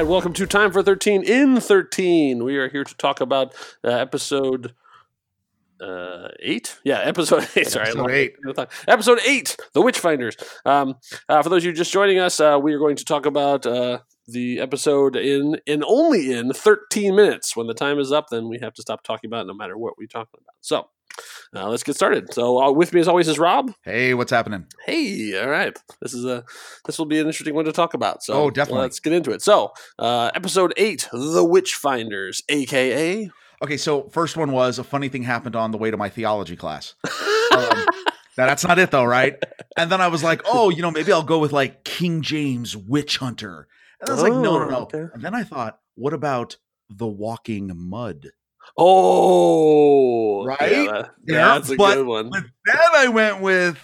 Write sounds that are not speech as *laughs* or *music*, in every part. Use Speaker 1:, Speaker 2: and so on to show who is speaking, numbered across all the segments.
Speaker 1: Right, welcome to Time for 13 in 13. We are here to talk about uh, episode uh, 8. Yeah, episode *laughs* 8. Sorry,
Speaker 2: Episode eight.
Speaker 1: train of thought. Episode 8, The Witchfinders. Um, uh, for those of you just joining us, uh, we are going to talk about uh, the episode in in only in 13 minutes. When the time is up, then we have to stop talking about it no matter what we're talking about. So, uh, let's get started. So, uh, with me as always is Rob.
Speaker 2: Hey, what's happening?
Speaker 1: Hey, all right. This is a this will be an interesting one to talk about. So
Speaker 2: Oh, definitely.
Speaker 1: let's get into it. So, uh, episode eight, The Witchfinders, aka
Speaker 2: Okay, so first one was a funny thing happened on the way to my theology class. Um, *laughs* now that's not it though, right? And then I was like, oh, you know, maybe I'll go with like King James Witch Hunter. And I was like, no, no,
Speaker 1: Oh,
Speaker 2: no.
Speaker 1: okay.
Speaker 2: And then I thought, what about the Walking Mud?
Speaker 1: Oh
Speaker 2: Right?
Speaker 1: yeah, that-
Speaker 2: Yeah,
Speaker 1: that's a
Speaker 2: but-
Speaker 1: good one.
Speaker 2: With that, I went with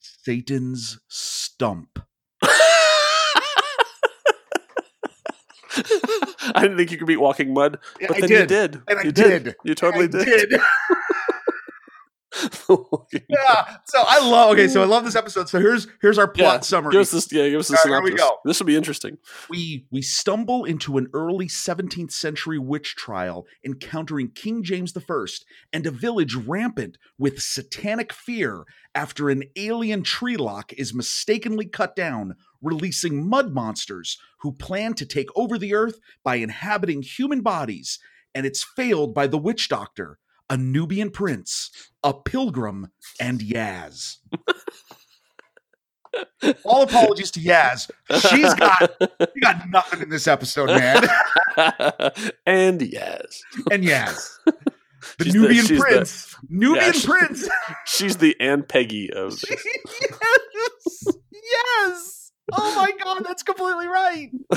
Speaker 2: Satan's Stump. *laughs*
Speaker 1: I didn't think you could beat Walking Mud, but
Speaker 2: I
Speaker 1: then you
Speaker 2: did.
Speaker 1: did.
Speaker 2: And I
Speaker 1: you
Speaker 2: did.
Speaker 1: You totally did.
Speaker 2: did. *laughs* yeah. *laughs* So I love. Okay, so I love this episode. So here's here's our plot
Speaker 1: Yeah,
Speaker 2: summary.
Speaker 1: Give us this. Yeah, give us the
Speaker 2: right, here we go.
Speaker 1: This will be interesting.
Speaker 2: we we stumble into an early 17th century witch trial encountering King James I and a village rampant with satanic fear after an alien tree lock is mistakenly cut down, releasing mud monsters who plan to take over the earth by inhabiting human bodies, and it's failed by the witch doctor, a Nubian prince, a pilgrim, and Yaz. *laughs* All apologies to Yaz. She's got you got nothing in this episode, man. *laughs*
Speaker 1: and Yaz.
Speaker 2: And Yaz, the
Speaker 1: She's
Speaker 2: Nubian
Speaker 1: the-
Speaker 2: prince, Nubian
Speaker 1: Yeah, she-
Speaker 2: prince. *laughs*
Speaker 1: she's the Aunt Peggy of this.
Speaker 2: yes, yes. Oh my god, that's completely right. *laughs*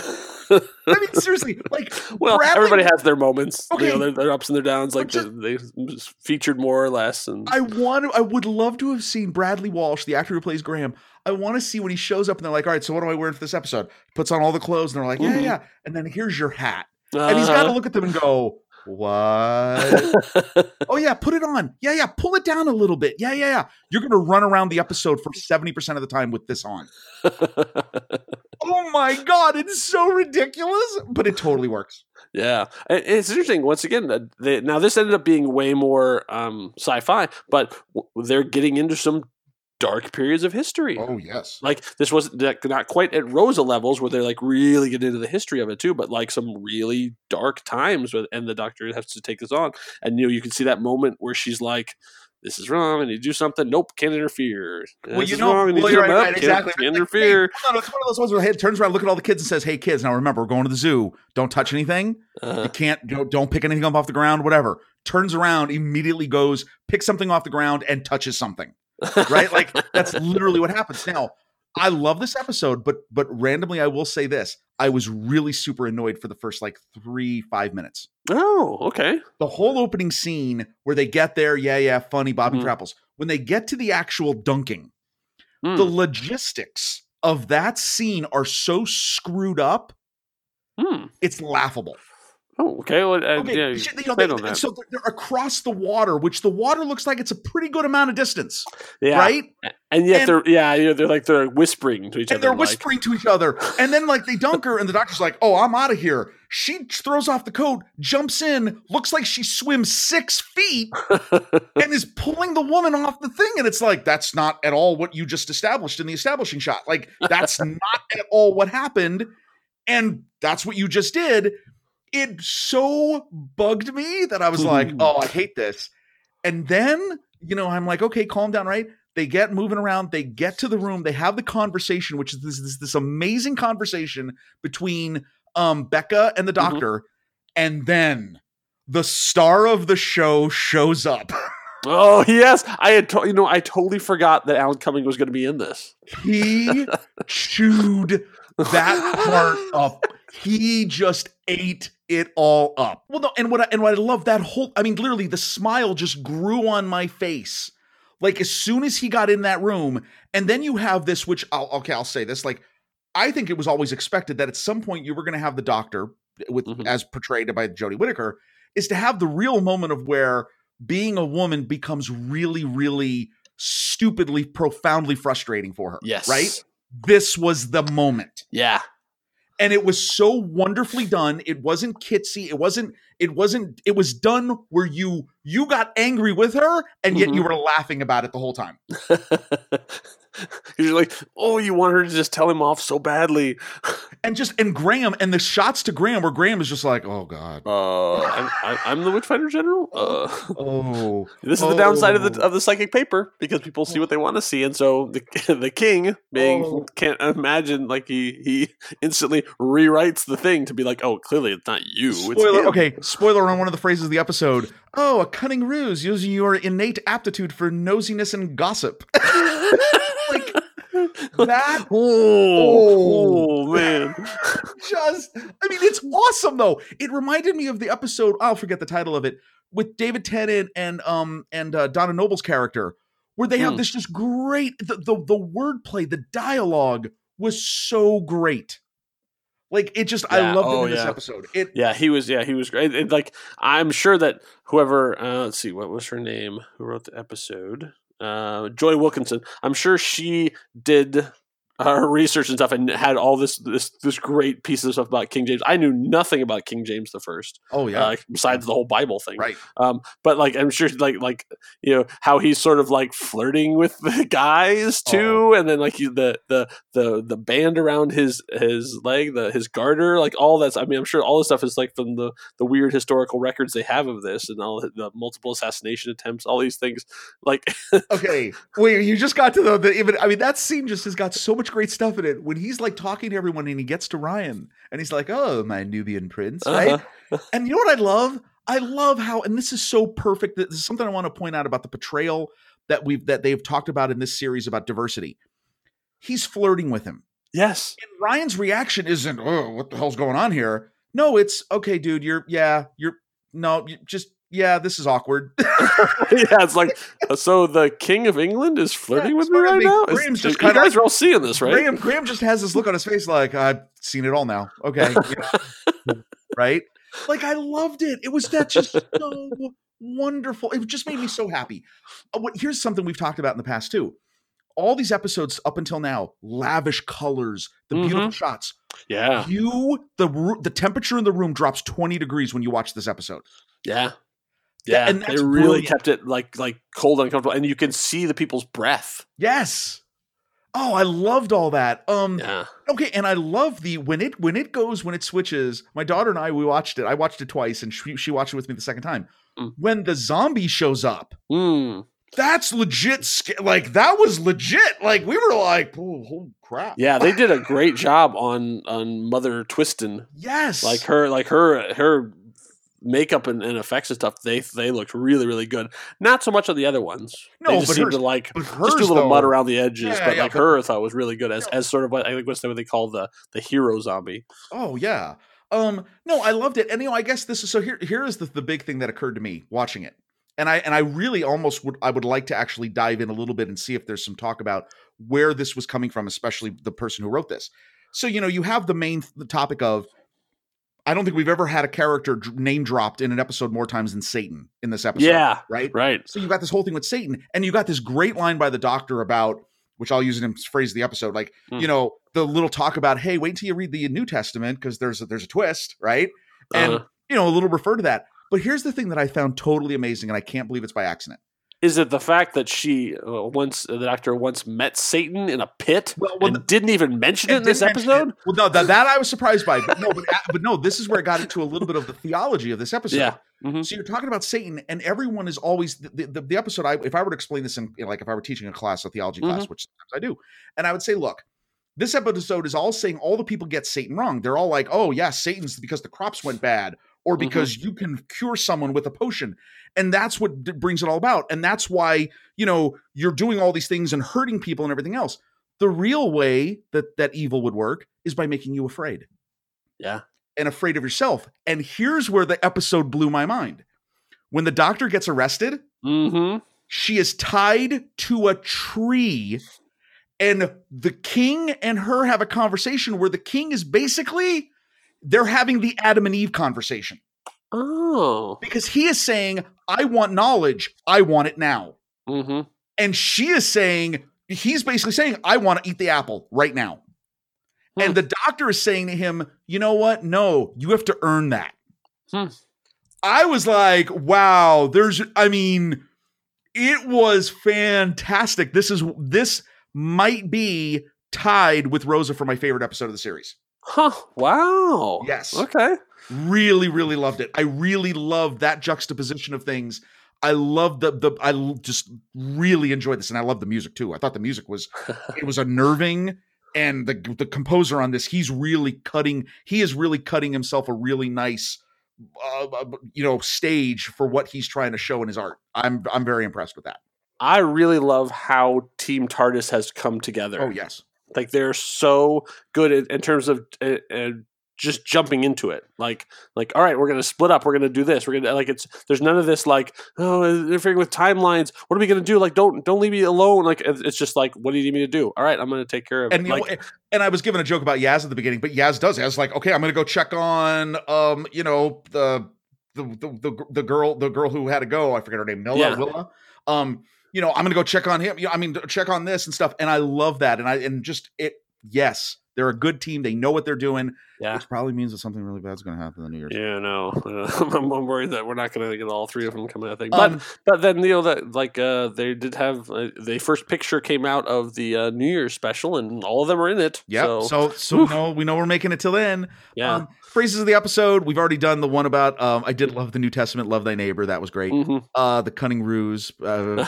Speaker 2: I mean, seriously, like
Speaker 1: well,
Speaker 2: Bradley-
Speaker 1: everybody has their moments. You know, their, their ups and their downs. Like
Speaker 2: But
Speaker 1: they, they featured more or less, and
Speaker 2: I want to, I would love to have seen Bradley Walsh, the actor who plays Graham. I want to see when he shows up and they're like, all right, so what am I wearing for this episode? Puts on all the clothes and they're like, yeah,
Speaker 1: Mhm.
Speaker 2: yeah. And then here's your hat. And he's got to
Speaker 1: Uh-huh.
Speaker 2: look at them and go, what? *laughs* oh, yeah, put it on. Yeah, yeah, pull it down a little bit. Yeah, yeah, yeah. You're going to run around the episode for 70% of the time with this on. *laughs* Oh my God, it's so ridiculous, but it totally works.
Speaker 1: yeah, it's interesting. Once again, they, now this ended up being way more um, sci-fi, but w- they're getting into some dark periods of history.
Speaker 2: Oh, yes.
Speaker 1: Like this wasn't not- not quite at Rosa levels where they're like really get into the history of it too, but like some really dark times. With, and the doctor has to take this on, and you know you can see that moment where she's like, "This is wrong. and you do something. Nope, can't interfere.
Speaker 2: Well,
Speaker 1: This
Speaker 2: you know,
Speaker 1: wrong.
Speaker 2: Well, you're right, right,
Speaker 1: can't-
Speaker 2: exactly.
Speaker 1: Can't
Speaker 2: Like,
Speaker 1: interfere.
Speaker 2: Hey, hold on, it's one of those ones where the head turns around, look at all the kids, and says, "Hey, kids, now remember, we're going to the zoo. Don't touch anything.
Speaker 1: Uh,
Speaker 2: You can't. Don't, don't pick anything up off the ground. Whatever." Turns around, immediately goes, picks something off the ground, and touches something. Right? like *laughs* that's literally what happens. Now, I love this episode, but but randomly, I will say this: I was really super annoyed for the first like three five minutes.
Speaker 1: oh, okay.
Speaker 2: The whole opening scene where they get there, yeah, yeah, funny, Bobby
Speaker 1: Mhm.
Speaker 2: Trapples. When they get to the actual dunking,
Speaker 1: Hmm.
Speaker 2: the logistics of that scene are so screwed up
Speaker 1: Hmm.
Speaker 2: it's laughable
Speaker 1: Oh, okay. Well, uh,
Speaker 2: okay
Speaker 1: yeah,
Speaker 2: you know, they-
Speaker 1: on that.
Speaker 2: so they're- they're across the water which the water looks like it's a pretty good amount of distance
Speaker 1: yeah.
Speaker 2: right
Speaker 1: And yet
Speaker 2: And-
Speaker 1: they're yeah, you know, they're like they're whispering to each
Speaker 2: and
Speaker 1: other.
Speaker 2: they're
Speaker 1: like,
Speaker 2: whispering to each other and then like they dunk her and the doctor's like oh i'm out of here she throws off the coat jumps in looks like she swims six feet *laughs* and is pulling the woman off the thing and it's like that's not at all what you just established in the establishing shot like that's *laughs* not at all what happened and that's what you just did it so bugged me that i was like oh i hate this and then you know i'm like okay calm down right they get moving around they get to the room they have the conversation which is this this, this amazing conversation between um Becka and the
Speaker 1: Mhm.
Speaker 2: doctor and then the star of the show shows up *laughs*
Speaker 1: oh yes, I had to- you know I totally forgot that Alan Cumming was going to be in this.
Speaker 2: he *laughs* chewed that part up. *laughs* He just ate it all up. Well, no, and what I, and what I love that whole. I mean, literally, the smile just grew on my face. Like as soon as he got in that room, and then you have this, which I'll okay, I'll say this. Like, I think it was always expected that at some point you were going to have the doctor with
Speaker 1: Mhm.
Speaker 2: as portrayed by Jodie Whittaker, is to have the real moment of where being a woman becomes really, really stupidly, profoundly frustrating for her.
Speaker 1: Yes.
Speaker 2: Right? This was the moment.
Speaker 1: Yeah.
Speaker 2: And it was so wonderfully done. It wasn't kitsy. It wasn't. It wasn't. It was done where you you got angry with her, and yet you
Speaker 1: Mhm.
Speaker 2: were laughing about it the whole time. *laughs*
Speaker 1: You're like, oh, you want her to just tell him off so badly. *laughs*
Speaker 2: And just and Graham and the shots to Graham, where Graham is just like, oh god,
Speaker 1: Uh, I'm, I'm, I'm the Witchfinder General. Uh,
Speaker 2: oh, *laughs*
Speaker 1: this is the downside of the
Speaker 2: Oh.
Speaker 1: of the psychic paper because people see what they want to see, and so the *laughs* the king being
Speaker 2: Oh.
Speaker 1: can't imagine like he he instantly rewrites the thing to be like, oh, clearly it's not you.
Speaker 2: Spoiler.
Speaker 1: him.
Speaker 2: Okay, spoiler on one of the phrases of the episode. Oh, a cunning ruse using your innate aptitude for nosiness and gossip. *laughs* like *laughs* that
Speaker 1: Oh, oh, man. *laughs*
Speaker 2: just I mean it's awesome though. It reminded me of the episode, I'll forget the title of it, with David Tennant and um and uh, Donna Noble's character where they have
Speaker 1: Hmm.
Speaker 2: this just great the, the the wordplay, the dialogue was so great. Like it just I
Speaker 1: Yeah,
Speaker 2: loved it
Speaker 1: oh,
Speaker 2: in this episode. It
Speaker 1: Yeah, he was. Yeah, he was great. It, like I'm sure that whoever, uh, let's see, what was her name? Who wrote the episode? Uh, Joy Wilkinson. I'm sure she did her research and stuff and had all this this this great piece of stuff about King James. I knew nothing about King James the First,
Speaker 2: oh yeah.
Speaker 1: uh, besides the whole Bible thing.
Speaker 2: right.
Speaker 1: Um, but like I'm sure like like you know how he's sort of like flirting with *laughs* the guys too, and then like he, the the the the band around his his leg, the his garter, like all that's. I mean, I'm sure all this stuff is like from the the weird historical records they have of this, and all the, multiple assassination attempts, all these things. Like *laughs*
Speaker 2: Okay, wait, you just got to the, the even. I mean, that scene just has got so much great stuff in it. When he's like talking to everyone and he gets to Ryan and he's like, "Oh, my Nubian prince," right?
Speaker 1: uh-huh. *laughs*
Speaker 2: And you know what I love? I love how, and this is so perfect. This is something I want to point out about the portrayal that we've that they've talked about in this series about diversity. He's flirting with him.
Speaker 1: yes,
Speaker 2: And Ryan's reaction isn't, "Oh, what the hell's going on here?" No, it's okay, dude. You're yeah, you're no, you just yeah, this is awkward. *laughs* *laughs*
Speaker 1: yeah, it's like so the King of England is flirting
Speaker 2: Yeah,
Speaker 1: with me right now.
Speaker 2: Graham's
Speaker 1: you
Speaker 2: just kinda
Speaker 1: guys
Speaker 2: like-
Speaker 1: are all seeing this, right?
Speaker 2: Graham Graham just has this look on his face like I've seen it all now. Okay. Yeah. *laughs* right? Like I loved it. It was that just so wonderful. It just made me so happy. Uh, here's something we've talked about in the past too. All these episodes up until now, lavish colors, the beautiful shots.
Speaker 1: yeah,
Speaker 2: You the the temperature in the room drops 20 degrees when you watch this episode.
Speaker 1: Yeah.
Speaker 2: Yeah, and
Speaker 1: they really
Speaker 2: brilliant.
Speaker 1: kept it like like cold and uncomfortable, and you can see the people's breath.
Speaker 2: Yes. Oh, I loved all that. Um
Speaker 1: Yeah,
Speaker 2: Okay, and I love the when it when it goes when it switches. My daughter and I we watched it. I watched it twice, and she, she watched it with me the second time.
Speaker 1: Mm.
Speaker 2: When the zombie shows up,
Speaker 1: mm.
Speaker 2: that's legit. Like that was legit. Like we were like, oh, holy crap!
Speaker 1: yeah, they did a great job on on Mother Twiston.
Speaker 2: Yes,
Speaker 1: Like her, like her, her makeup and, and effects and stuff. They they looked really really good. Not so much on the other ones.
Speaker 2: No,
Speaker 1: they just
Speaker 2: but
Speaker 1: seemed
Speaker 2: hers-
Speaker 1: to like
Speaker 2: but
Speaker 1: just do a little mud around the edges.
Speaker 2: Yeah,
Speaker 1: but
Speaker 2: yeah,
Speaker 1: like
Speaker 2: but-
Speaker 1: her, I thought was really good as
Speaker 2: No.
Speaker 1: as sort of what I think what's what they call the the hero zombie.
Speaker 2: Oh yeah. Um. No, I loved it, and you know, I guess this is so. Here, here is the the big thing that occurred to me watching it, and I and I really almost would I would like to actually dive in a little bit and see if there's some talk about where this was coming from, especially the person who wrote this. So you know, you have the main the topic of. I don't think we've ever had a character name dropped in an episode more times than Satan in this episode.
Speaker 1: Yeah,
Speaker 2: Right.
Speaker 1: right.
Speaker 2: So you got this whole thing with Satan, and you got this great line by the doctor about, which I'll use it in phrase of the episode, like
Speaker 1: Hmm.
Speaker 2: you know the little talk about, hey, wait till you read the New Testament because there's a, there's a twist, right? And
Speaker 1: Uh,
Speaker 2: you know a little refer to that. But here's the thing that I found totally amazing, and I can't believe it's by accident.
Speaker 1: Is it the fact that she uh, once the doctor once met Satan in a pit
Speaker 2: Well, well,
Speaker 1: and didn't even mention it in this episode?
Speaker 2: it. Well, no, that, that I was surprised by. But no, but, but no, this is where I got into a little bit of the theology of this episode.
Speaker 1: Yeah. Mhm.
Speaker 2: So you're talking about Satan, and everyone is always the, the, the episode. I, if I were to explain this in like if I were teaching a class, a theology
Speaker 1: Mm-hmm.
Speaker 2: class, which sometimes I do, and I would say, look, this episode is all saying all the people get Satan wrong. They're all like, oh yeah, Satan's because the crops went bad, or
Speaker 1: Mhm.
Speaker 2: because you can cure someone with a potion, and that's what d- brings it all about, and that's why you know you're doing all these things and hurting people and everything else. The real way that that evil would work is by making you afraid
Speaker 1: Yeah.
Speaker 2: and afraid of yourself. And here's where the episode blew my mind. When the doctor gets arrested,
Speaker 1: Mm-hmm.
Speaker 2: she is tied to a tree, and the king and her have a conversation where the king is basically they're having the Adam and Eve conversation
Speaker 1: Oh.
Speaker 2: because he is saying, I want knowledge, I want it now.
Speaker 1: Mm-hmm.
Speaker 2: And she is saying, he's basically saying, I want to eat the apple right now. And the doctor is saying to him, you know what? No, you have to earn that.
Speaker 1: Hmm.
Speaker 2: I was like, wow, there's, I mean, it was fantastic. This is, this might be tied with Rosa for my favorite episode of the series.
Speaker 1: Huh. Wow.
Speaker 2: Yes.
Speaker 1: Okay.
Speaker 2: Really, really loved it. I really loved that juxtaposition of things. I love the the I just really enjoyed this, and I love the music too. I thought the music was *laughs* it was unnerving, and the the composer on this, he's really cutting. He is really cutting himself a really nice, uh, uh, you know, stage for what he's trying to show in his art. I'm I'm very impressed with that.
Speaker 1: I really love how Team TARDIS has come together.
Speaker 2: Oh yes,
Speaker 1: Like they're so good in, in terms of uh, uh, just jumping into it. Like, like all right, we're gonna split up. We're gonna do this. We're gonna like it's. There's none of this like oh interfering with timelines. What are we gonna do? Like don't don't leave me alone. Like it's just like what do you need me to do? All right, I'm gonna take care of
Speaker 2: and
Speaker 1: it. Like,
Speaker 2: know, and I was given a joke about Yaz at the beginning, but Yaz does. Yaz like, okay, I'm going to go check on, um, you know, the the the the, the girl the girl who had to go. I forget her name, Nilla,
Speaker 1: Yeah.
Speaker 2: Willa. Um, you know, I'm going to go check on him. You know, I mean, check on this and stuff. And I love that. And I and just it. Yes, they're a good team. They know what they're doing.
Speaker 1: yeah.
Speaker 2: Which probably means that something really bad's going to happen in the New Year's.
Speaker 1: Yeah, no, *laughs* I'm, I'm worried that we're not going to get all three of them coming out. Thing, but
Speaker 2: Um,
Speaker 1: but then you know that like uh, they did have uh, the first picture came out of the uh, New Year's special, and all of them are in it.
Speaker 2: yeah.
Speaker 1: So,
Speaker 2: So so, we know we know we're making it till then.
Speaker 1: yeah.
Speaker 2: Um, phrases of the episode. We've already done the one about. Um, I did love the New Testament. Love thy neighbor. That was great.
Speaker 1: Mhm.
Speaker 2: uh the cunning ruse uh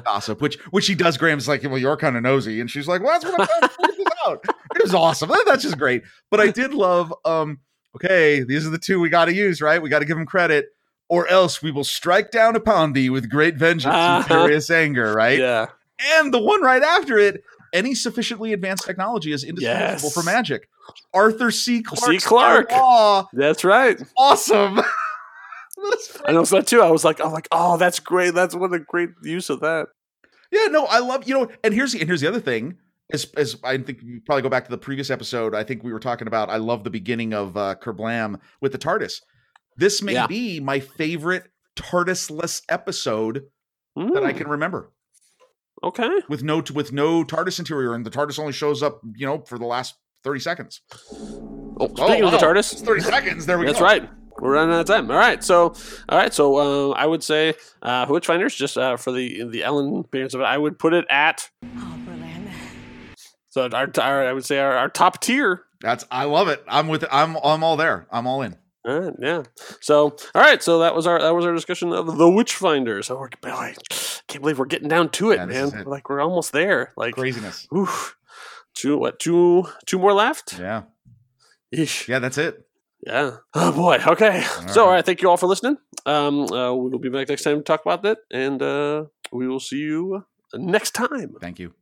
Speaker 2: *laughs* gossip which which she does graham's like well you're kind of nosy and she's like well that's what i'm *laughs* trying to figure this out it was awesome That- that's just great but i did love um okay these are the two we got to use right we got to give them credit or else we will strike down upon thee with great vengeance and
Speaker 1: Uh-huh. *laughs*
Speaker 2: furious anger right
Speaker 1: Yeah.
Speaker 2: and the one right after it any sufficiently advanced technology is indispensable
Speaker 1: Yes.
Speaker 2: for magic arthur c clarke
Speaker 1: Clarke.
Speaker 2: Aw,
Speaker 1: That's right.
Speaker 2: awesome *laughs* *laughs*
Speaker 1: I noticed that too. I was like, I'm like, oh, that's great. That's what a great use of that.
Speaker 2: Yeah, no, I love you know, and here's the and here's the other thing. As as I think you probably go back to the previous episode, I think we were talking about I love the beginning of uh Kerblam with the TARDIS. This may
Speaker 1: Yeah.
Speaker 2: be my favorite TARDIS-less episode that I
Speaker 1: Mm,
Speaker 2: can remember.
Speaker 1: Okay.
Speaker 2: With no with no TARDIS interior, and the TARDIS only shows up, you know, for the last 30 seconds.
Speaker 1: Oh, speaking of the
Speaker 2: wow.
Speaker 1: TARDIS,
Speaker 2: It's 30 seconds. There we
Speaker 1: That's
Speaker 2: go.
Speaker 1: right. We're running out of time. All right. So, all right. So, uh, I would say, uh, Witchfinders, just uh, for the the Alan appearance of it, I would put it at. So, our, our I would say our, our top tier.
Speaker 2: That's I love it. I'm with I'm I'm all there. I'm all in.
Speaker 1: All right, yeah. So, all right. So that was our that was our discussion of the Witchfinders. So we're boy, can't believe we're getting down to it,
Speaker 2: Yeah,
Speaker 1: man.
Speaker 2: it.
Speaker 1: Like we're almost there. Like,
Speaker 2: Craziness.
Speaker 1: oof. two what? Two two more left.
Speaker 2: Yeah.
Speaker 1: Yeesh.
Speaker 2: Yeah, that's it.
Speaker 1: Yeah. Oh boy. Okay. so,
Speaker 2: right.
Speaker 1: all right. Thank you all for listening. Um, uh, we will be back next time to talk about that, and uh, we will see you next time.
Speaker 2: Thank you.